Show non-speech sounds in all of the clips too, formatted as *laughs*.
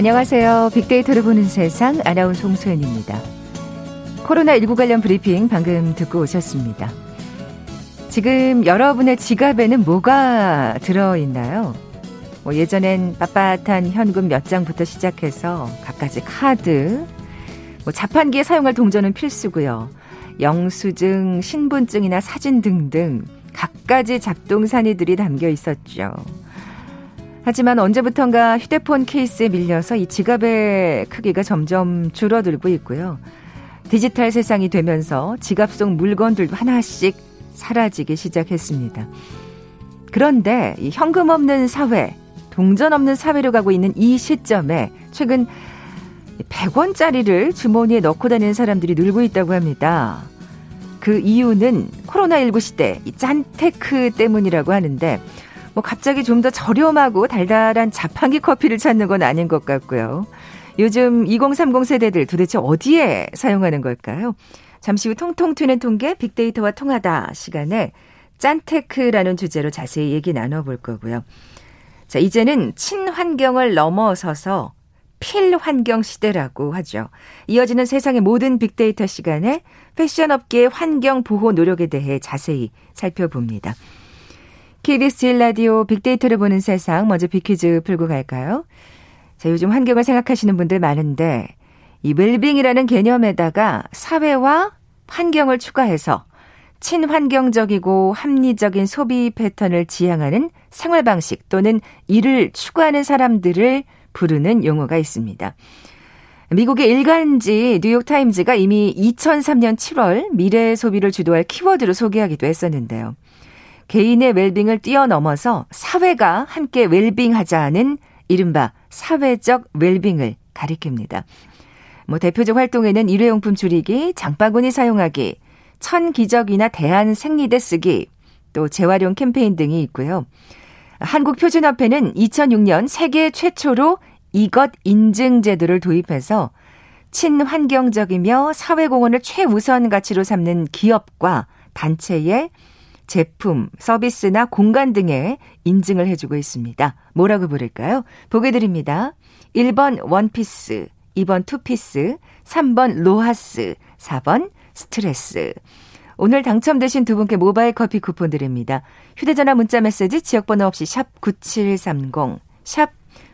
안녕하세요. 빅데이터를 보는 세상 아나운서 홍소연입니다. 코로나19 관련 브리핑 방금 듣고 오셨습니다. 지금 여러분의 지갑에는 뭐가 들어있나요? 뭐 예전엔 빳빳한 현금 몇 장부터 시작해서 갖가지 카드, 뭐 자판기에 사용할 동전은 필수고요. 영수증, 신분증이나 사진 등등 갖가지 잡동사니들이 담겨 있었죠. 하지만 언제부턴가 휴대폰 케이스에 밀려서 이 지갑의 크기가 점점 줄어들고 있고요. 디지털 세상이 되면서 지갑 속 물건들도 하나씩 사라지기 시작했습니다. 그런데 이 현금 없는 사회, 동전 없는 사회로 가고 있는 이 시점에 최근 100원짜리를 주머니에 넣고 다니는 사람들이 늘고 있다고 합니다. 그 이유는 코로나19 시대 이 짠테크 때문이라고 하는데 뭐 갑자기 좀 더 저렴하고 달달한 자판기 커피를 찾는 건 아닌 것 같고요. 요즘 2030 세대들 도대체 어디에 사용하는 걸까요? 잠시 후 통통 튀는 통계 빅데이터와 통하다 시간에 짠테크라는 주제로 자세히 얘기 나눠볼 거고요. 자, 이제는 친환경을 넘어서서 필환경 시대라고 하죠. 이어지는 세상의 모든 빅데이터 시간에 패션 업계의 환경 보호 노력에 대해 자세히 살펴봅니다. KBS 제일 라디오 빅데이터를 보는 세상 먼저 빅퀴즈 풀고 갈까요? 자, 요즘 환경을 생각하시는 분들 많은데 이 웰빙이라는 개념에다가 사회와 환경을 추가해서 친환경적이고 합리적인 소비 패턴을 지향하는 생활 방식 또는 이를 추구하는 사람들을 부르는 용어가 있습니다. 미국의 일간지 뉴욕타임즈가 이미 2003년 7월 미래 소비를 주도할 키워드로 소개하기도 했었는데요. 개인의 웰빙을 뛰어넘어서 사회가 함께 웰빙하자는 이른바 사회적 웰빙을 가리킵니다. 뭐 대표적 활동에는 일회용품 줄이기, 장바구니 사용하기, 천기적이나 대한 생리대 쓰기, 또 재활용 캠페인 등이 있고요. 한국표준협회는 2006년 세계 최초로 이것 인증 제도를 도입해서 친환경적이며 사회공헌을 최우선 가치로 삼는 기업과 단체의 제품, 서비스나 공간 등에 인증을 해주고 있습니다. 뭐라고 부를까요? 보기 드립니다. 1번 원피스, 2번 투피스, 3번 로하스, 4번 스트레스. 오늘 당첨되신 두 분께 모바일 커피 쿠폰 드립니다. 휴대전화 문자 메시지 지역번호 없이 샵 9730, 샵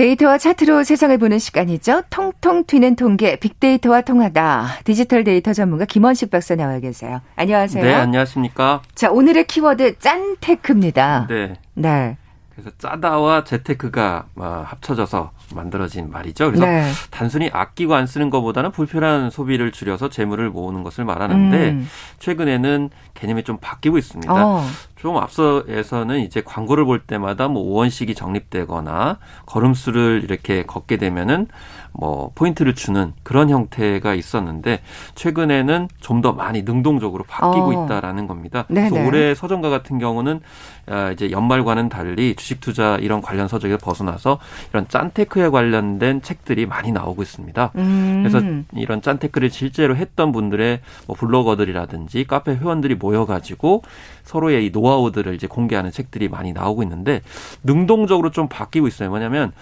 데이터와 차트로 세상을 보는 시간이죠. 통통 튀는 통계 빅데이터와 통하다. 디지털 데이터 전문가 김원식 박사 나와 계세요. 안녕하세요. 네, 안녕하십니까. 자, 오늘의 키워드 짠테크입니다. 네. 네. 그래서 짜다와 재테크가 어, 합쳐져서 만들어진 말이죠. 그래서 네. 단순히 아끼고 안 쓰는 것보다는 불필요한 소비를 줄여서 재물을 모으는 것을 말하는데 음. 최근에는 개념이 좀 바뀌고 있습니다. 어. 좀 앞서에서는 이제 광고를 볼 때마다 뭐 5원씩이 적립되거나 걸음수를 이렇게 걷게 되면은 뭐 포인트를 주는 그런 형태가 있었는데 최근에는 좀 더 많이 능동적으로 바뀌고 어. 있다라는 겁니다. 네네. 그래서 올해 서점가 같은 경우는 아, 이제 연말과는 달리 주식 투자 이런 관련 서적에 벗어나서 이런 짠테크에 관련된 책들이 많이 나오고 있습니다. 음. 그래서 이런 짠테크를 실제로 했던 분들의 뭐 블로거들이라든지 카페 회원들이 모여가지고 서로의 이 노하우들을 이제 공개하는 책들이 많이 나오고 있는데 능동적으로 좀 바뀌고 있어요. 뭐냐면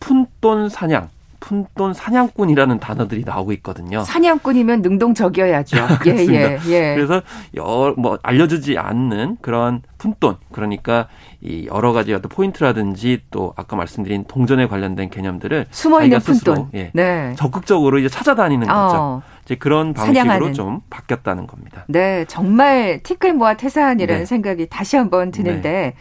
푼돈 사냥 푼돈 사냥꾼이라는 단어들이 나오고 있거든요. 사냥꾼이면 능동적이어야죠. *laughs* 예, 예, 예. 그래서 여, 뭐 알려주지 않는 그런 푼돈 그러니까 이 여러 가지 어떤 포인트라든지 또 아까 말씀드린 동전에 관련된 개념들을 숨어 있는 푼돈 예, 네. 적극적으로 이제 찾아다니는 거죠. 어. 이제 그런 방식으로 사냥하는. 좀 바뀌었다는 겁니다. 네, 정말 티끌 모아 태산이라는 네. 생각이 다시 한번 드는데 네.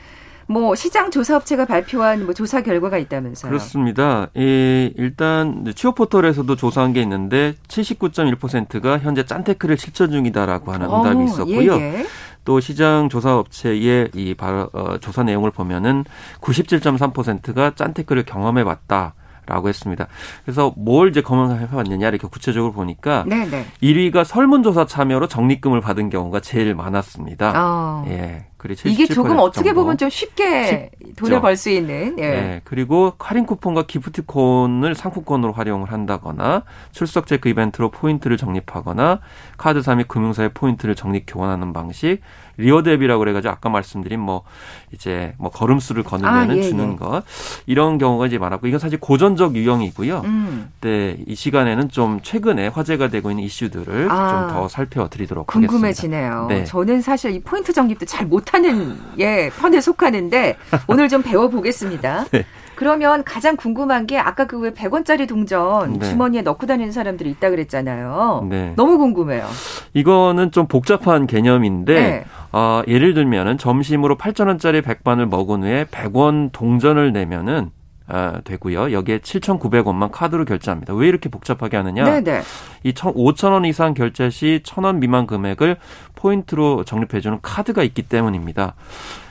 뭐 시장 조사 업체가 발표한 뭐 조사 결과가 있다면서요. 그렇습니다. 예, 일단 취업 포털에서도 조사한 게 있는데 79.1%가 현재 짠테크를 실천 중이다라고 하는 응답이 어, 있었고요. 예, 예. 또 시장 조사 업체의 이 어, 조사 내용을 보면은 97.3%가 짠테크를 경험해 봤다. 라고 했습니다. 그래서 뭘 이제 검증해 봤느냐 이렇게 구체적으로 보니까 네네. 1위가 설문조사 참여로 적립금을 받은 경우가 제일 많았습니다. 어. 예. 그리 이게 조금 어떻게. 보면 좀 쉽게 쉽죠. 돈을 벌 수 있는. 예. 예. 그리고 할인 쿠폰과 기프티콘을 상품권으로 활용을 한다거나 출석 체크 이벤트로 포인트를 적립하거나 카드사 및 금융사의 포인트를 적립 교환하는 방식 reward 앱이라고 그래가지고 아까 말씀드린 뭐 이제 뭐 걸음수를 걸으면은 아, 예, 주는 예. 것 이런 경우가 이제 많았고 이건 사실 고전적 유형이고요. 음. 네, 이 시간에는 좀 최근에 화제가 되고 있는 이슈들을 아, 좀더 살펴드리도록 궁금해지네요. 하겠습니다. 네. 저는 사실 이 포인트 적립도 잘 못하는 예 편에 속하는데 오늘 좀 배워보겠습니다. *laughs* 네. 그러면 가장 궁금한 게 아까 그 왜 100원짜리 동전 네. 주머니에 넣고 다니는 사람들이 있다 그랬잖아요. 네. 너무 궁금해요. 이거는 좀 복잡한 개념인데 네. 어, 예를 들면은 점심으로 8,000원짜리 백반을 먹은 후에 100원 동전을 내면은 아, 되고요. 여기에 7,900원만 카드로 결제합니다. 왜 이렇게 복잡하게 하느냐? 네네. 이 5,000원 이상 결제 시 1,000원 미만 금액을 포인트로 적립해주는 카드가 있기 때문입니다.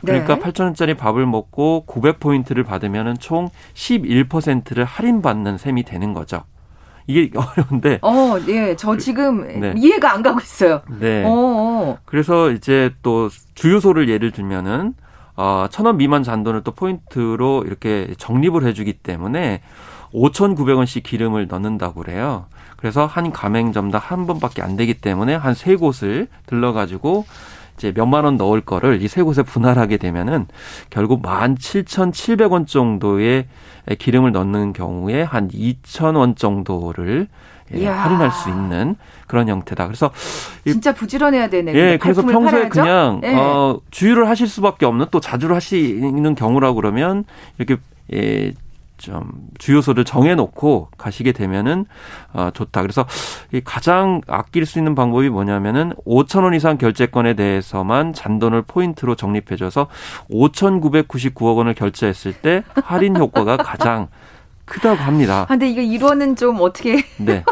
그러니까 네. 8,000원짜리 밥을 먹고 900포인트를 받으면 총 11%를 할인받는 셈이 되는 거죠. 이게 *laughs* 어려운데. 어, 예. 저 지금 네. 이해가 안 가고 있어요. 네. 어, 어. 그래서 이제 또 주유소를 예를 들면은 어, 천 원 미만 잔돈을 또 포인트로 이렇게 적립을 해주기 때문에 5,900원씩 기름을 넣는다고 그래요. 그래서 한 가맹점당 한 번밖에 안 되기 때문에 한 세 곳을 들러가지고 이제 몇만 원 넣을 거를 이 세 곳에 분할하게 되면은 결국 17,700원 정도의 기름을 넣는 경우에 한 2,000원 정도를 예, 할인할 수 있는 그런 형태다. 그래서 진짜 부지런해야 되네. 예, 그래서 평소에 팔아야죠? 그냥 네. 어 주유를 하실 수밖에 없는 또 자주를 하시는 경우라 그러면 이렇게 예, 좀 주요소를 정해놓고 가시게 되면은 어, 좋다. 그래서 이 가장 아낄 수 있는 방법이 뭐냐면은 5천 원 이상 결제권에 대해서만 잔돈을 포인트로 적립해줘서 5,999억 원을 결제했을 때 할인 효과가 가장 *laughs* 크다고 합니다. 아, 근데 이거 1원은 좀 어떻게. *laughs* 네.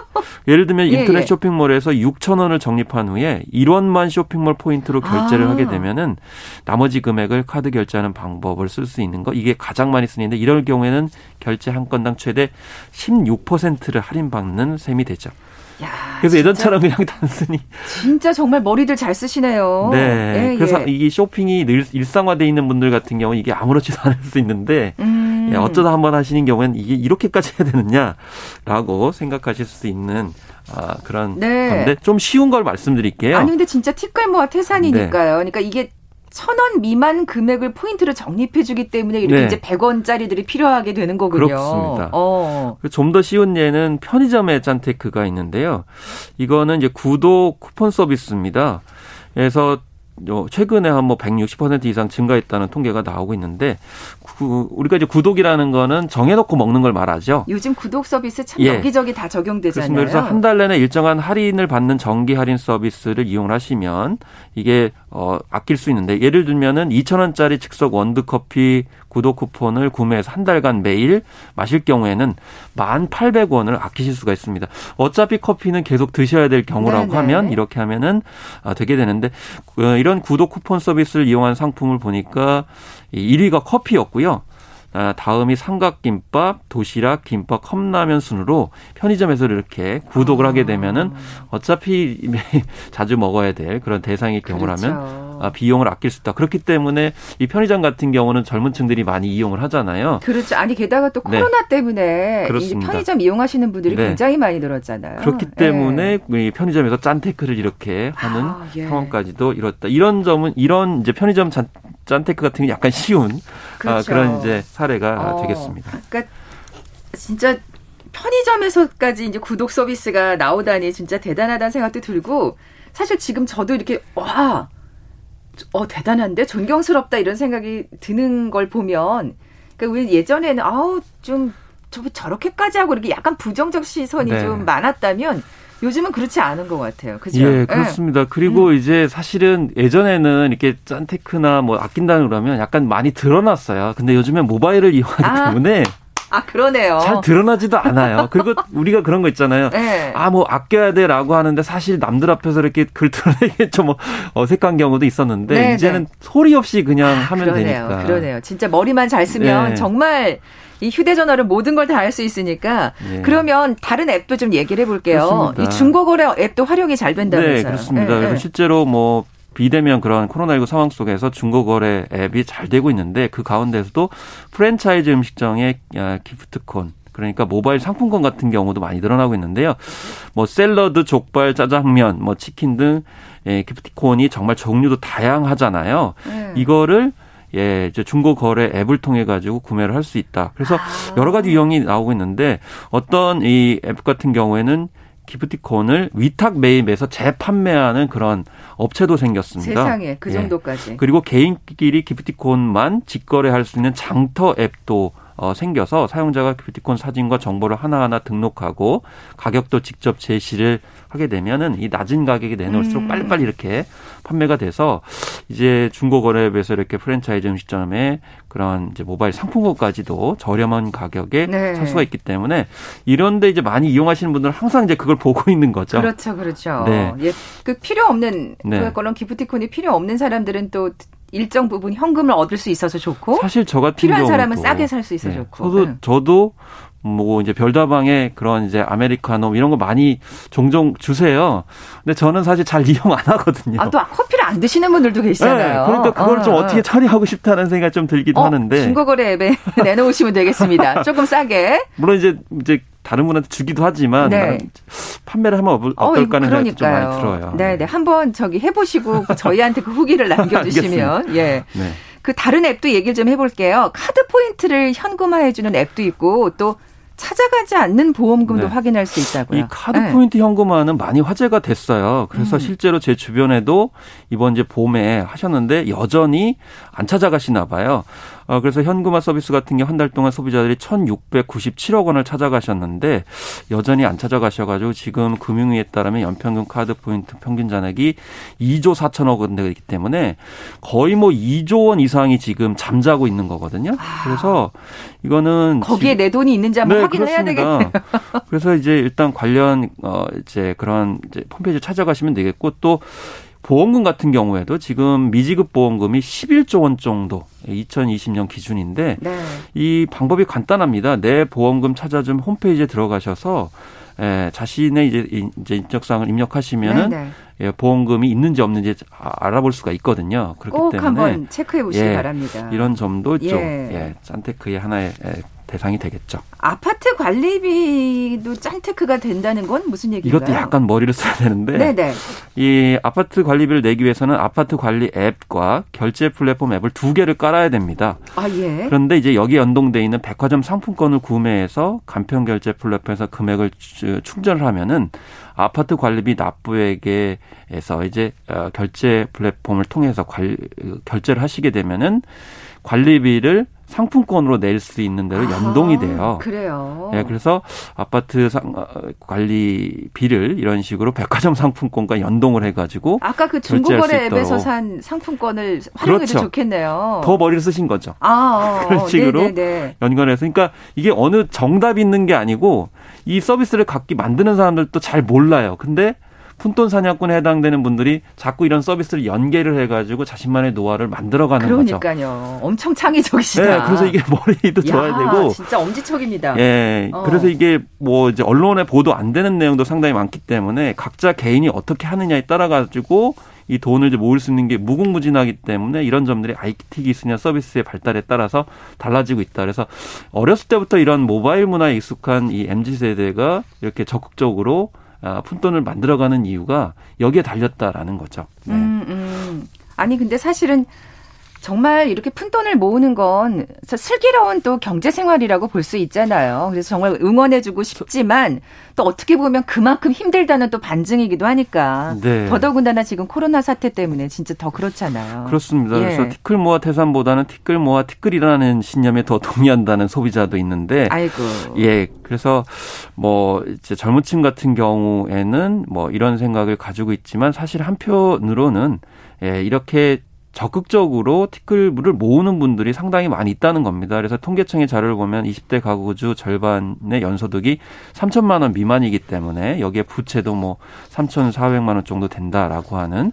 예를 들면 예, 인터넷 예. 쇼핑몰에서 6천 원을 적립한 후에 1원만 쇼핑몰 포인트로 결제를 아. 하게 되면은 나머지 금액을 카드 결제하는 방법을 쓸 수 있는 거 이게 가장 많이 쓰는데 이럴 경우에는 결제 한 건당 최대 16%를 할인받는 셈이 되죠. 야, 그래서 예전처럼 그냥 단순히 진짜 정말 머리들 잘 쓰시네요. 네. 예, 그래서 예. 이 쇼핑이 늘 일상화돼 있는 분들 같은 경우 이게 아무렇지도 않을 수 있는데 음. 예, 어쩌다 한 번 하시는 경우에는 이게 이렇게까지 해야 되느냐라고 생각하실 수 있는 아, 그런 네. 건데 좀 쉬운 걸 말씀드릴게요. 아니 근데 진짜 팁갈모와 태산이니까요. 네. 그러니까 이게 천원 미만 금액을 포인트로 적립해주기 때문에 이렇게 네. 이제 100원짜리들이 필요하게 되는 거군요. 그렇습니다. 어. 좀더 쉬운 예는 편의점의 짠테크가 있는데요. 이거는 이제 구독 쿠폰 서비스입니다. 그래서 최근에 한 뭐 160% 이상 증가했다는 통계가 나오고 있는데 구, 우리가 이제 구독이라는 거는 정해놓고 먹는 걸 말하죠. 요즘 구독 서비스 참 예. 여기저기 다 적용되잖아요. 그래서 한 달 내내 일정한 할인을 받는 정기 할인 서비스를 이용하시면 이게 어 아낄 수 있는데 예를 들면은 2,000원짜리 즉석 원두 커피 구독 쿠폰을 구매해서 한 달간 매일 마실 경우에는 1,800원을 아끼실 수가 있습니다. 어차피 커피는 계속 드셔야 될 경우라고 네네. 하면 이렇게 하면은 아, 되게 되는데 어, 이런 구독 쿠폰 서비스를 이용한 상품을 보니까 1위가 커피였고요. 아, 다음이 삼각김밥, 도시락, 김밥, 컵라면 순으로 편의점에서 이렇게 구독을 하게 되면은 어차피 *laughs* 자주 먹어야 될 그런 대상의 경우라면 그렇죠. 아, 비용을 아낄 수 있다. 그렇기 때문에 이 편의점 같은 경우는 젊은 층들이 많이 이용을 하잖아요. 그렇죠. 아니 게다가 또 네. 코로나 때문에 이 편의점 이용하시는 분들이 네. 굉장히 많이 늘었잖아요. 그렇기 때문에 네. 편의점에서 짠 테크를 이렇게 하는 아, 예. 상황까지도 이뤘다. 이런 점은 이런 이제 편의점 짠, 짠테크 같은 게 약간 쉬운 아, 그렇죠. 아, 그런 이제 사례가 어, 되겠습니다. 그러니까 진짜 편의점에서까지 이제 구독 서비스가 나오다니 진짜 대단하다는 생각도 들고 사실 지금 저도 이렇게 와, 어 대단한데 존경스럽다 이런 생각이 드는 걸 보면 그러니까 예전에는 아우 좀 저, 저렇게까지 하고 이렇게 약간 부정적 시선이 네. 좀 많았다면 요즘은 그렇지 않은 것 같아요. 그죠? 예, 그렇습니다. 네. 그리고 음. 이제 사실은 예전에는 이렇게 짠테크나 뭐 아낀다 그러면 약간 많이 드러났어요. 근데 요즘엔 모바일을 이용하기 아. 때문에 아, 그러네요. 잘 드러나지도 않아요. 그리고 *laughs* 우리가 그런 거 있잖아요. 네. 아, 뭐 아껴야 돼라고 하는데 사실 남들 앞에서 이렇게 글 드러내기 좀 어색한 경우도 있었는데 네, 이제는 네. 소리 없이 그냥 아, 하면 그러네요. 되니까. 그러네요. 진짜 머리만 잘 쓰면 네. 정말 이 휴대전화를 모든 걸 다 할 수 있으니까 예. 그러면 다른 앱도 좀 얘기를 해볼게요. 그렇습니다. 이 중고거래 앱도 활용이 잘 된다면서요. 네, 그렇습니다. 네, 네. 실제로 뭐 비대면 그런 코로나19 상황 속에서 중고거래 앱이 잘 되고 있는데 그 가운데서도 프랜차이즈 음식점의 기프트콘 그러니까 모바일 상품권 같은 경우도 많이 늘어나고 있는데요. 뭐 샐러드, 족발, 짜장면, 뭐 치킨 등 예, 기프티콘이 정말 종류도 다양하잖아요. 네. 이거를 예, 이제 중고 거래 앱을 통해 가지고 구매를 할 수 있다. 그래서 아. 여러 가지 유형이 나오고 있는데 어떤 이 앱 같은 경우에는 기프티콘을 위탁 매입해서 재판매하는 그런 업체도 생겼습니다. 세상에 그 예. 정도까지. 예. 그리고 개인끼리 기프티콘만 직거래할 수 있는 장터 앱도 어, 생겨서 사용자가 기프티콘 사진과 정보를 하나하나 등록하고 가격도 직접 제시를 하게 되면은 이 낮은 가격에 내놓을수록 음. 빨리빨리 이렇게 판매가 돼서 이제 중고거래앱에서 이렇게 프랜차이즈 음식점에 그런 이제 모바일 상품권까지도 저렴한 가격에 네. 살 수가 있기 때문에 이런데 이제 많이 이용하시는 분들은 항상 이제 그걸 보고 있는 거죠. 그렇죠, 그렇죠. 네. 예, 그 필요 없는 네. 그런 기프티콘이 필요 없는 사람들은 또 일정 부분 현금을 얻을 수 있어서 좋고 사실 저 같은 필요한 사람은 싸게 살 수 있어 네. 좋고 저도 네. 저도 뭐 이제 별다방에 그런 이제 아메리카노 이런 거 많이 종종 주세요. 근데 저는 사실 잘 *laughs* 이용 안 하거든요. 아, 또 커피를 안 드시는 분들도 계시잖아요. 네, 그러니까 그걸 어, 좀 어떻게 처리하고 싶다는 생각이 좀 들기도 어, 하는데. 중고거래 앱에 *laughs* 내놓으시면 되겠습니다. *laughs* 조금 싸게. 물론 이제 이제 다른 분한테 주기도 하지만 네. 판매를 하면 어떨까 하는 생각이 좀 많이 들어요. 네, 네. 한번 저기 해보시고 *laughs* 저희한테 그 후기를 남겨주시면 예. 네. 그 다른 앱도 얘기를 좀 해볼게요. 카드 포인트를 현금화해주는 앱도 있고 또 찾아가지 않는 보험금도 네. 확인할 수 있다고요. 이 카드 네. 포인트 현금화는 많이 화제가 됐어요. 그래서 음. 실제로 제 주변에도 이번 이제 봄에 하셨는데 여전히 안 찾아가시나 봐요. 어, 그래서 현금화 서비스 같은 게 한 달 동안 소비자들이 1,697억 원을 찾아가셨는데 여전히 안 찾아가셔가지고 지금 금융위에 따르면 연평균 카드 포인트 평균 잔액이 2조 4천억 원 되기 때문에 거의 뭐 2조 원 이상이 지금 잠자고 있는 거거든요. 아. 그래서 이거는 거기에 지금, 내 돈이 있는지 한번 네, 확인을 해야 되겠네요. 그래서 이제 일단 관련 어 이제 그런 이제 홈페이지 찾아가시면 되겠고 또 보험금 같은 경우에도 지금 미지급 보험금이 11조 원 정도 2020년 기준인데 네. 이 방법이 간단합니다. 내 보험금 찾아준 홈페이지에 들어가셔서 예, 자신의 이제 이제 인적사항을 입력하시면은 네, 네. 예, 보험금이 있는지 없는지 알아볼 수가 있거든요. 그렇기 꼭 때문에 한번 체크해 보시기 예, 바랍니다. 이런 점도 좀 예, 예 짠테크의 하나의 예, 대상이 되겠죠. 아파트 관리비도 짠테크가 된다는 건 무슨 얘기인가요? 이것도 약간 머리를 써야 되는데 네네. 이 아파트 관리비를 내기 위해서는 아파트 관리 앱과 결제 플랫폼 앱을 두 개를 깔아야 됩니다. 아 예. 그런데 이제 여기 연동돼 있는 백화점 상품권을 구매해서 간편 결제 플랫폼에서 금액을 충전을 하면은 아파트 관리비 납부액에서 이제 어, 결제 플랫폼을 통해서 관, 결제를 하시게 되면은 관리비를 상품권으로 낼 수 있는 대로 연동이 돼요. 아, 그래요. 예, 그래서 아파트 상, 어, 관리비를 이런 식으로 백화점 상품권과 연동을 해가지고 아까 그 중고거래 앱에서 산 상품권을 활용해도 그렇죠. 좋겠네요. 더 머리를 쓰신 거죠. 아, 어, *laughs* 어. 그런 식으로 네네네. 연관해서 그러니까 이게 어느 정답이 있는 게 아니고 이 서비스를 갖기 만드는 사람들도 잘 몰라요. 근데 푼돈 사냥꾼에 해당되는 분들이 자꾸 이런 서비스를 연계를 해가지고 자신만의 노화를 만들어가는 거죠. 그러니까요. 엄청 창의적이시다. 네, 그래서 이게 머리도 좋아야 되고. 진짜 엄지척입니다. 예. 어. 그래서 이게 뭐 이제 언론에 보도 안 되는 내용도 상당히 많기 때문에 각자 개인이 어떻게 하느냐에 따라 가지고 이 돈을 이제 모을 수 있는 게 무궁무진하기 때문에 이런 점들이 IT 기술이나 서비스의 발달에 따라서 달라지고 있다. 그래서 어렸을 때부터 이런 모바일 문화에 익숙한 이 MZ 세대가 이렇게 적극적으로 아, 푼돈을 만들어가는 이유가 여기에 달렸다라는 거죠. 네. 음, 음. 아니 근데 사실은 정말 이렇게 푼 돈을 모으는 건 슬기로운 또 경제 생활이라고 볼 수 있잖아요. 그래서 정말 응원해주고 싶지만 또 어떻게 보면 그만큼 힘들다는 또 반증이기도 하니까 네. 더더군다나 지금 코로나 사태 때문에 진짜 더 그렇잖아요. 그렇습니다. 예. 그래서 티끌 모아 태산보다는 티끌 모아 티끌이라는 신념에 더 동의한다는 소비자도 있는데, 아이고, 예, 그래서 뭐 이제 젊은 층 같은 경우에는 뭐 이런 생각을 가지고 있지만 사실 한편으로는 예, 이렇게 적극적으로 티끌물을 모으는 분들이 상당히 많이 있다는 겁니다. 그래서 통계청의 자료를 보면 20대 가구주 절반의 연소득이 3천만 원 미만이기 때문에 여기에 부채도 뭐 3,400만 원 정도 된다라고 하는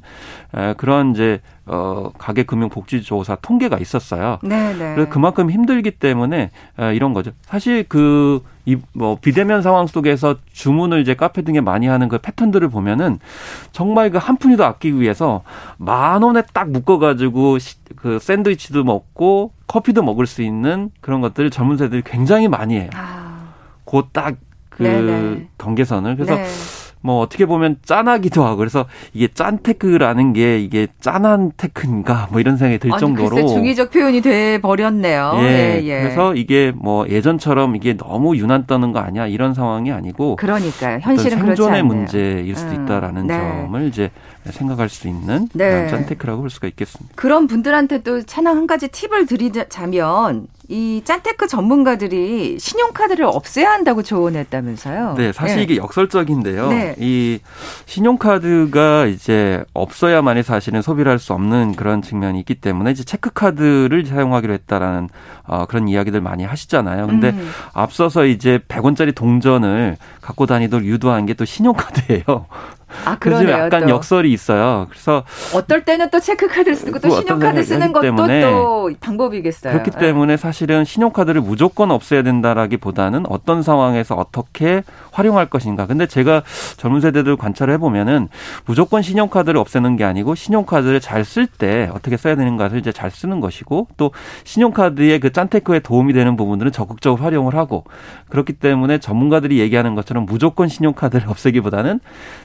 그런 이제 어, 가계금융복지조사 통계가 있었어요. 네, 네. 그래서 그만큼 힘들기 때문에 어, 이런 거죠. 사실 그, 이, 뭐, 비대면 상황 속에서 주문을 이제 카페 등에 많이 하는 그 패턴들을 보면은 정말 그 한 푼이도 아끼기 위해서 만 원에 딱 묶어가지고 시, 그 샌드위치도 먹고 커피도 먹을 수 있는 그런 것들을 젊은 세대들이 굉장히 많이 해요. 아. 그딱그 경계선을. 그래서 네. 뭐 어떻게 보면 짠하기도 하고 그래서 이게 짠 테크라는 게 이게 짠한 테크인가 뭐 이런 생각이 들 아니, 정도로 글쎄 중의적 표현이 돼 버렸네요. 예, 예, 예, 그래서 이게 뭐 예전처럼 이게 너무 유난 떠는 거 아니야 이런 상황이 아니고 그러니까요. 현실은 생존의 문제일 수도 음, 있다라는 네. 점을 이제 생각할 수 있는 네. 짠 테크라고 볼 수가 있겠습니다. 그런 분들한테 또 찬양 한 가지 팁을 드리자면 이 짠테크 전문가들이 신용카드를 없애야 한다고 조언했다면서요? 네, 사실 네. 이게 역설적인데요. 네. 이 신용카드가 이제 없어야만이 사실은 소비를 할 수 없는 그런 측면이 있기 때문에 이제 체크카드를 사용하기로 했다라는 어, 그런 이야기들 많이 하시잖아요. 근데 음. 앞서서 이제 100원짜리 동전을 갖고 다니도록 유도한 게 또 신용카드예요. 아, 그러네요. 약간 또. 역설이 있어요. 그래서 어떨 때는 또 체크카드를 쓰고 또 신용카드 쓰는 것도 또 방법이겠어요. 그렇기 때문에 사실은 신용카드를 무조건 없애야 된다라기보다는 어떤 상황에서 어떻게 활용할 것인가. 근데 제가 젊은 세대들 관찰을 해보면은 무조건 신용카드를 없애는 게 아니고 신용카드를 잘 쓸 때 어떻게 써야 되는가를 이제 잘 쓰는 것이고 또 신용카드의 그 짠테크에 도움이 되는 부분들은 적극적으로 활용을 하고 그렇기 때문에 전문가들이 얘기하는 것처럼 무조건 신용카드를 *laughs* 없애기보다는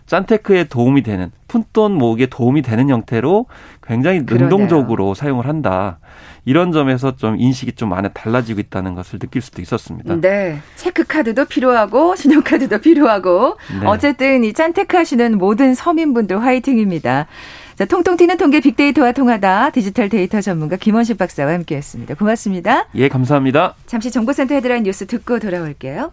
짠테크에 도움이 되는 푼돈 모으기에 도움이 되는 형태로 굉장히 능동적으로 사용을 한다. 이런 점에서 좀 인식이 좀 많이 달라지고 있다는 것을 느낄 수도 있었습니다. 네. 체크카드도 필요하고 신용카드도 필요하고 네. 어쨌든 이 짠테크 하시는 모든 서민분들 화이팅입니다. 자, 통통 튀는 통계 빅데이터와 통하다 디지털 데이터 전문가 김원식 박사와 함께했습니다. 고맙습니다. 예, 감사합니다. 잠시 정보센터 헤드라인 뉴스 듣고 돌아올게요.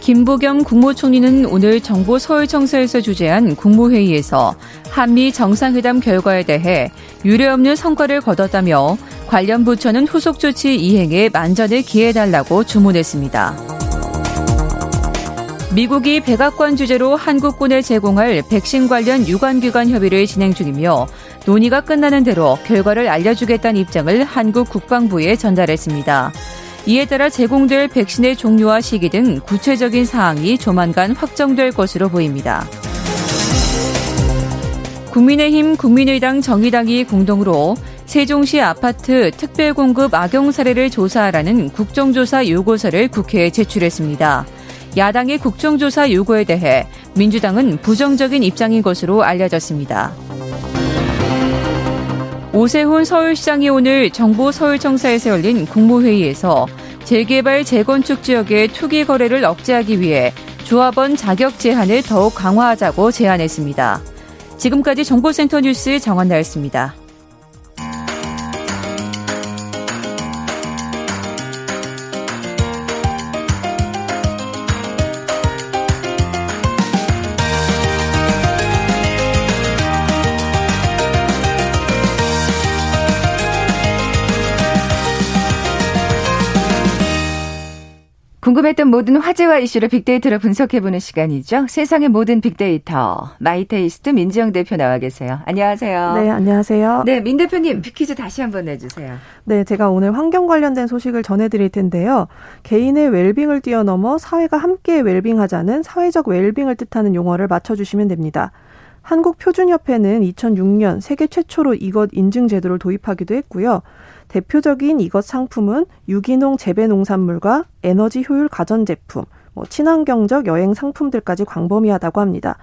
김부겸 국무총리는 오늘 정부 서울청사에서 주재한 국무회의에서 한미 정상회담 결과에 대해 유례없는 성과를 거뒀다며 관련 부처는 후속 조치 이행에 만전을 기해달라고 주문했습니다. 미국이 백악관 주재로 한국군에 제공할 백신 관련 유관기관 협의를 진행 중이며 논의가 끝나는 대로 결과를 알려주겠다는 입장을 한국 국방부에 전달했습니다. 이에 따라 제공될 백신의 종류와 시기 등 구체적인 사항이 조만간 확정될 것으로 보입니다. 국민의힘, 국민의당, 정의당이 공동으로 세종시 아파트 특별공급 악용 사례를 조사하라는 국정조사 요구서를 국회에 제출했습니다. 야당의 국정조사 요구에 대해 민주당은 부정적인 입장인 것으로 알려졌습니다. 오세훈 서울시장이 오늘 정부 서울청사에서 열린 국무회의에서 재개발 재건축 지역의 투기 거래를 억제하기 위해 조합원 자격 제한을 더욱 강화하자고 제안했습니다. 지금까지 정보센터 뉴스 정원 나였습니다. 궁금했던 모든 화제와 이슈를 빅데이터로 분석해보는 시간이죠. 세상의 모든 빅데이터. 마이테이스트 민지영 대표 나와 계세요. 안녕하세요. 네, 안녕하세요. 네, 민 대표님 빅퀴즈 다시 한번 내주세요. 네, 제가 오늘 환경 관련된 소식을 전해드릴 텐데요. 개인의 웰빙을 뛰어넘어 사회가 함께 웰빙하자는 사회적 웰빙을 뜻하는 용어를 맞춰주시면 됩니다. 한국표준협회는 2006년 세계 최초로 이것 인증 제도를 도입하기도 했고요. 대표적인 이것 상품은 유기농 재배 농산물과 에너지 효율 가전제품, 뭐 친환경적 여행 상품들까지 광범위하다고 합니다.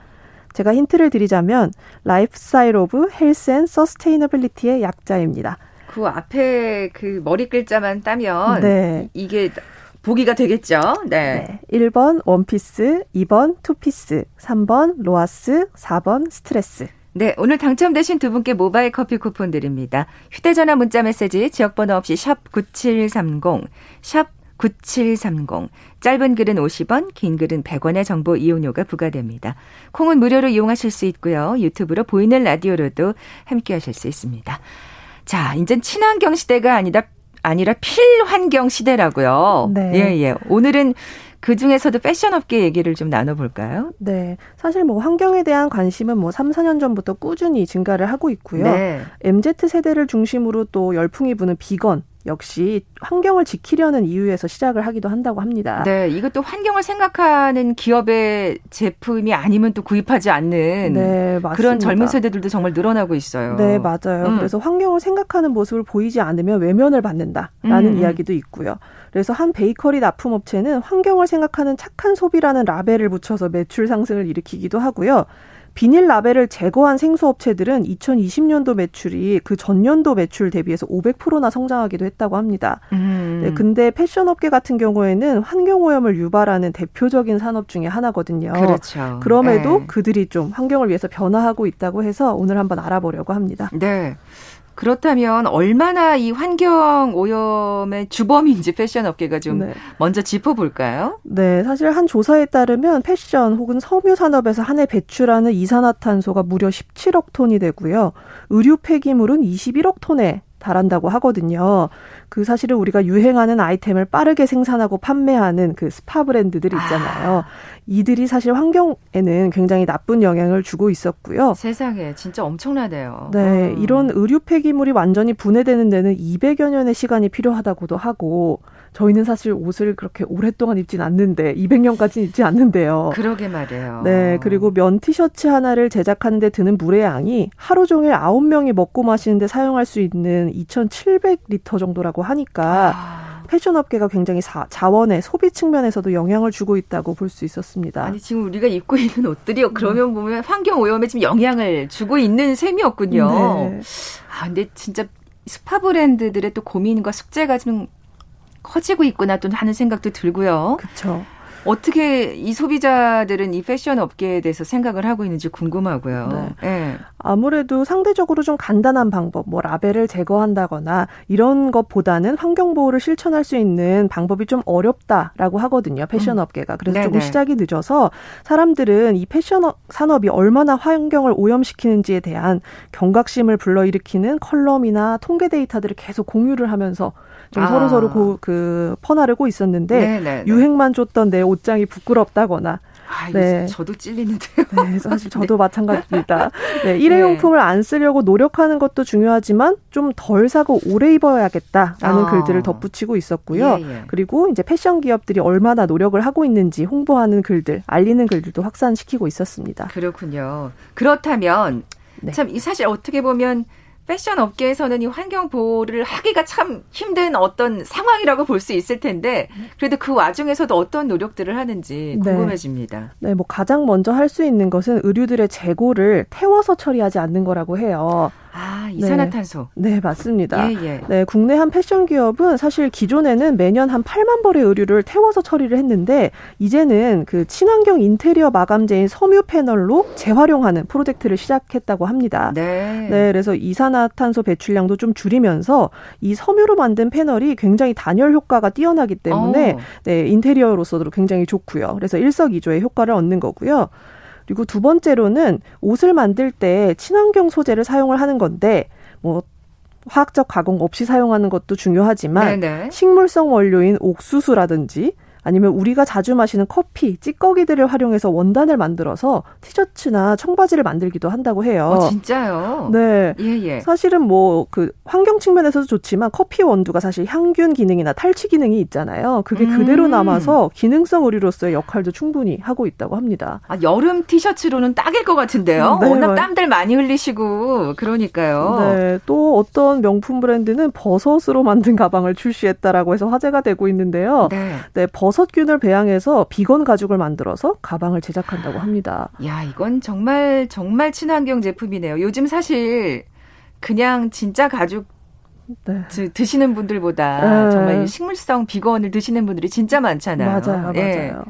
제가 힌트를 드리자면 Lifestyle of Health and Sustainability의 약자입니다. 그 앞에 그 머리 글자만 따면 네. 이게 보기가 되겠죠. 네. 네. 1번 원피스, 2번 투피스, 3번 로하스, 4번 스트레스. 네, 오늘 당첨되신 두 분께 모바일 커피 쿠폰 드립니다. 휴대전화 문자 메시지 지역번호 없이 샵 9730, 샵 9730. 짧은 글은 50원, 긴 글은 100원의 정보 이용료가 부과됩니다. 콩은 무료로 이용하실 수 있고요. 유튜브로 보이는 라디오로도 함께 하실 수 있습니다. 자, 이젠 친환경 시대가 아니다 아니라 필환경 시대라고요. 네. 예, 예. 오늘은 그 중에서도 패션 업계 얘기를 좀 나눠볼까요? 네. 사실 뭐 환경에 대한 관심은 뭐 3, 4년 전부터 꾸준히 증가를 하고 있고요. 네. MZ 세대를 중심으로 또 열풍이 부는 비건, 역시 환경을 지키려는 이유에서 시작을 하기도 한다고 합니다. 네, 이것도 환경을 생각하는 기업의 제품이 아니면 또 구입하지 않는 네, 그런 젊은 세대들도 정말 늘어나고 있어요. 네, 맞아요. 음. 그래서 환경을 생각하는 모습을 보이지 않으면 외면을 받는다라는 음. 이야기도 있고요. 그래서 한 베이커리 납품업체는 환경을 생각하는 착한 소비라는 라벨을 붙여서 매출 상승을 일으키기도 하고요. 비닐 라벨을 제거한 생수업체들은 2020년도 매출이 그 전년도 매출 대비해서 500%나 성장하기도 했다고 합니다. 음. 네, 근데 패션업계 같은 경우에는 환경오염을 유발하는 대표적인 산업 중의 하나거든요. 그렇죠. 그럼에도 네. 그들이 좀 환경을 위해서 변화하고 있다고 해서 오늘 한번 알아보려고 합니다. 네. 그렇다면 얼마나 이 환경 오염의 주범인지 패션 업계가 좀 네. 먼저 짚어볼까요? 네, 사실 한 조사에 따르면 패션 혹은 섬유 산업에서 한 해 배출하는 이산화탄소가 무려 17억 톤이 되고요. 의류 폐기물은 21억 톤에 달한다고 하거든요. 그 사실은 우리가 유행하는 아이템을 빠르게 생산하고 판매하는 그 스파 브랜드들 있잖아요. 아. 이들이 사실 환경에는 굉장히 나쁜 영향을 주고 있었고요. 세상에 진짜 엄청나네요. 네, 음. 이런 의류 폐기물이 완전히 분해되는 데는 200여 년의 시간이 필요하다고도 하고 저희는 사실 옷을 그렇게 오랫동안 입진 않는데 200년까지 입지 않는데요. 그러게 말이에요. 네, 그리고 면 티셔츠 하나를 제작하는데 드는 물의 양이 하루 종일 9명이 먹고 마시는데 사용할 수 있는 2,700리터 정도라고 하니까 아. 패션 업계가 굉장히 사, 자원의 소비 측면에서도 영향을 주고 있다고 볼 수 있었습니다. 아니 지금 우리가 입고 있는 옷들이 그러면 보면 환경 오염에 지금 영향을 주고 있는 셈이었군요. 네. 아 근데 진짜 스파 브랜드들의 또 고민과 숙제가 좀 커지고 있구나 또 하는 생각도 들고요. 그렇죠. 어떻게 이 소비자들은 이 패션 업계에 대해서 생각을 하고 있는지 궁금하고요. 네. 네. 아무래도 상대적으로 좀 간단한 방법, 뭐 라벨을 제거한다거나 이런 것보다는 환경 보호를 실천할 수 있는 방법이 좀 어렵다라고 하거든요. 패션 음. 업계가. 그래서 네네. 조금 시작이 늦어서 사람들은 이 패션 산업이 얼마나 환경을 오염시키는지에 대한 경각심을 불러일으키는 컬럼이나 통계 데이터들을 계속 공유를 하면서 좀 아. 서로 서로 그 퍼나르고 있었는데 네네네. 유행만 좇던 내 옷장이 부끄럽다거나 아, 네. 저도 찔리는데요. *laughs* 네, 사실 저도 마찬가지입니다. 네, 일회용품을 네. 안 쓰려고 노력하는 것도 중요하지만 좀 덜 사고 오래 입어야겠다라는 아. 글들을 덧붙이고 있었고요. 예, 예. 그리고 이제 패션 기업들이 얼마나 노력을 하고 있는지 홍보하는 글들, 알리는 글들도 확산시키고 있었습니다. 그렇군요. 그렇다면 네. 참 사실 어떻게 보면 패션 업계에서는 이 환경 보호를 하기가 참 힘든 어떤 상황이라고 볼 수 있을 텐데 그래도 그 와중에서도 어떤 노력들을 하는지 네. 궁금해집니다. 네, 네 뭐 가장 먼저 할 수 있는 것은 의류들의 재고를 태워서 처리하지 않는 거라고 해요. 아, 이산화탄소. 네, 네 맞습니다. 예, 예. 네, 국내 한 패션 기업은 사실 기존에는 매년 한 8만 벌의 의류를 태워서 처리를 했는데 이제는 그 친환경 인테리어 마감재인 섬유 패널로 재활용하는 프로젝트를 시작했다고 합니다. 네. 네, 그래서 이산화탄소 배출량도 좀 줄이면서 이 섬유로 만든 패널이 굉장히 단열 효과가 뛰어나기 때문에 어. 네, 인테리어로서도 굉장히 좋고요. 그래서 일석이조의 효과를 얻는 거고요. 그리고 두 번째로는 옷을 만들 때 친환경 소재를 사용을 하는 건데 뭐 화학적 가공 없이 사용하는 것도 중요하지만 네네. 식물성 원료인 옥수수라든지 아니면 우리가 자주 마시는 커피, 찌꺼기들을 활용해서 원단을 만들어서 티셔츠나 청바지를 만들기도 한다고 해요. 어, 진짜요? 네. 예, 예. 사실은 뭐 그 환경 측면에서도 좋지만 커피 원두가 사실 향균 기능이나 탈취 기능이 있잖아요. 그게 음. 그대로 남아서 기능성 의류로서의 역할도 충분히 하고 있다고 합니다. 아, 여름 티셔츠로는 딱일 것 같은데요. 네. 워낙 땀들 많이 흘리시고 그러니까요. 네. 또 어떤 명품 브랜드는 버섯으로 만든 가방을 출시했다라고 해서 화제가 되고 있는데요. 네. 네 버섯 여섯 균을 배양해서 비건 가죽을 만들어서 가방을 제작한다고 합니다. 야, 이건 정말 정말 친환경 제품이네요. 요즘 사실 그냥 진짜 가죽 네. 드시는 분들보다 네. 정말 식물성 비건을 드시는 분들이 진짜 많잖아요. 맞아요, 예. 맞아요.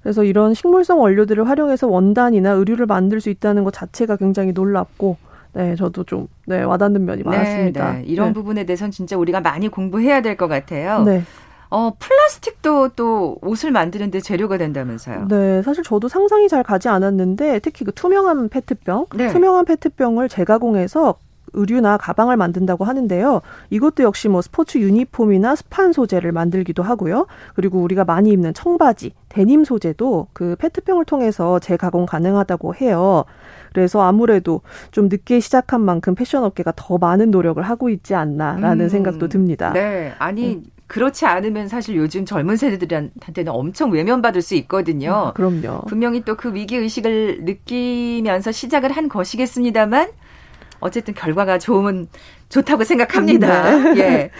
그래서 이런 식물성 원료들을 활용해서 원단이나 의류를 만들 수 있다는 것 자체가 굉장히 놀랍고 네, 저도 좀 네, 와닿는 면이 네, 많았습니다. 네, 이런 네. 부분에 대해서는 진짜 우리가 많이 공부해야 될 것 같아요. 네. 어, 플라스틱도 또 옷을 만드는데 재료가 된다면서요? 네, 사실 저도 상상이 잘 가지 않았는데 특히 그 투명한 페트병, 네. 투명한 페트병을 재가공해서 의류나 가방을 만든다고 하는데요. 이것도 역시 뭐 스포츠 유니폼이나 스판 소재를 만들기도 하고요. 그리고 우리가 많이 입는 청바지, 데님 소재도 그 페트병을 통해서 재가공 가능하다고 해요. 그래서 아무래도 좀 늦게 시작한 만큼 패션 업계가 더 많은 노력을 하고 있지 않나라는 음, 생각도 듭니다. 네. 아니, 음. 그렇지 않으면 사실 요즘 젊은 세대들한테는 엄청 외면받을 수 있거든요. 음, 그럼요. 분명히 또 그 위기 의식을 느끼면서 시작을 한 것이겠습니다만 어쨌든 결과가 좋으면 좋다고 생각합니다. 네. 예.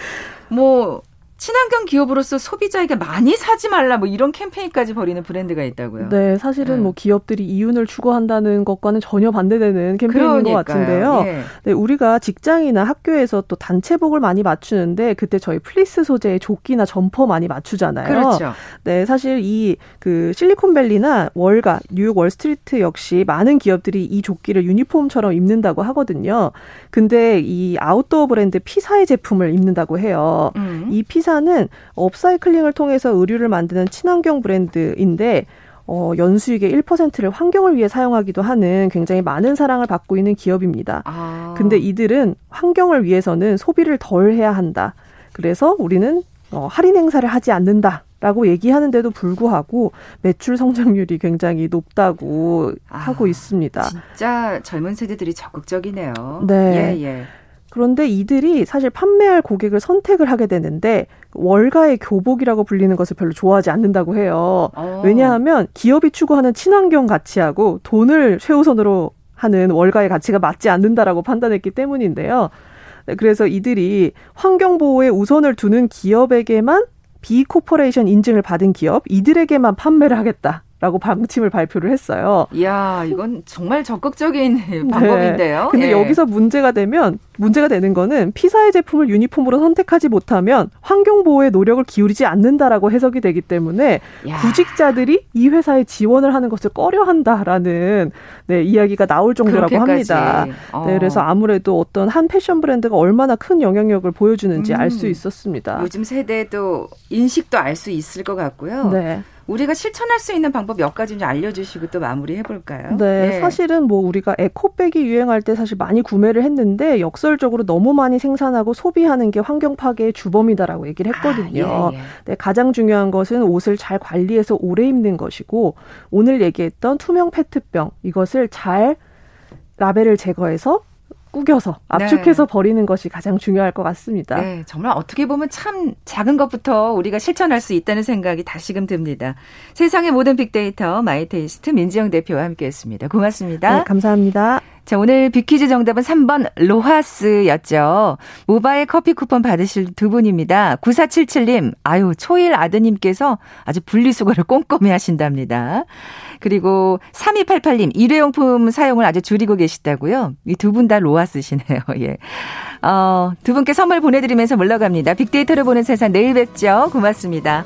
뭐 친환경 기업으로서 소비자에게 많이 사지 말라 뭐 이런 캠페인까지 벌이는 브랜드가 있다고요. 네, 사실은 네. 뭐 기업들이 이윤을 추구한다는 것과는 전혀 반대되는 캠페인인 그러니까요. 것 같은데요. 네. 네, 우리가 직장이나 학교에서 또 단체복을 많이 맞추는데 그때 저희 플리스 소재의 조끼나 점퍼 많이 맞추잖아요. 그렇죠. 네, 사실 이 그 실리콘밸리나 월가, 뉴욕 월스트리트 역시 많은 기업들이 이 조끼를 유니폼처럼 입는다고 하거든요. 근데 이 아웃도어 브랜드 피사의 제품을 입는다고 해요. 음. 이 피사 회사는 업사이클링을 통해서 의류를 만드는 친환경 브랜드인데 어, 연수익의 1%를 환경을 위해 사용하기도 하는 굉장히 많은 사랑을 받고 있는 기업입니다. 아. 근데 이들은 환경을 위해서는 소비를 덜 해야 한다. 그래서 우리는 어, 할인 행사를 하지 않는다. 라고 얘기하는데도 불구하고 매출 성장률이 굉장히 높다고 아, 하고 있습니다. 진짜 젊은 세대들이 적극적이네요. 네. 예, 예. 그런데 이들이 사실 판매할 고객을 선택을 하게 되는데 월가의 교복이라고 불리는 것을 별로 좋아하지 않는다고 해요. 어. 왜냐하면 기업이 추구하는 친환경 가치하고 돈을 최우선으로 하는 월가의 가치가 맞지 않는다라고 판단했기 때문인데요. 네, 그래서 이들이 환경 보호에 우선을 두는 기업에게만 B Corporation 인증을 받은 기업 이들에게만 판매를 하겠다. 라고 방침을 발표를 했어요. 이야, 이건 정말 적극적인 *laughs* 네. 방법인데요. 근데 예. 여기서 문제가 되면 문제가 되는 거는 피사의 제품을 유니폼으로 선택하지 못하면 환경 보호에 노력을 기울이지 않는다라고 해석이 되기 때문에 야. 구직자들이 이 회사에 지원을 하는 것을 꺼려한다라는 네, 이야기가 나올 정도라고 그렇게까지. 합니다. 어. 네, 그래서 아무래도 어떤 한 패션 브랜드가 얼마나 큰 영향력을 보여주는지 음. 알수 있었습니다. 요즘 세대도 인식도 알 수 있을 것 같고요. 네. 우리가 실천할 수 있는 방법 몇 가지 좀 알려주시고 또 마무리 해 볼까요? 네, 네, 사실은 뭐 우리가 에코백이 유행할 때 사실 많이 구매를 했는데 역설적으로 너무 많이 생산하고 소비하는 게 환경 파괴의 주범이다라고 얘기를 했거든요. 아, 예, 예. 네, 가장 중요한 것은 옷을 잘 관리해서 오래 입는 것이고 오늘 얘기했던 투명 페트병 이것을 잘 라벨을 제거해서 꾸겨서 압축해서 네. 버리는 것이 가장 중요할 것 같습니다. 네, 정말 어떻게 보면 참 작은 것부터 우리가 실천할 수 있다는 생각이 다시금 듭니다. 세상의 모든 빅데이터 마이테이스트 민지영 대표와 함께했습니다. 고맙습니다. 네, 감사합니다. 자, 오늘 빅퀴즈 정답은 3번 로하스였죠. 모바일 커피 쿠폰 받으실 두 분입니다. 9477님, 아유, 초일 아드님께서 아주 분리수거를 꼼꼼히 하신답니다. 그리고 3288님, 일회용품 사용을 아주 줄이고 계시다고요. 이 두 분 다 로하스시네요. *laughs* 예. 어, 두 분께 선물 보내드리면서 물러갑니다. 빅데이터를 보는 세상 내일 뵙죠. 고맙습니다.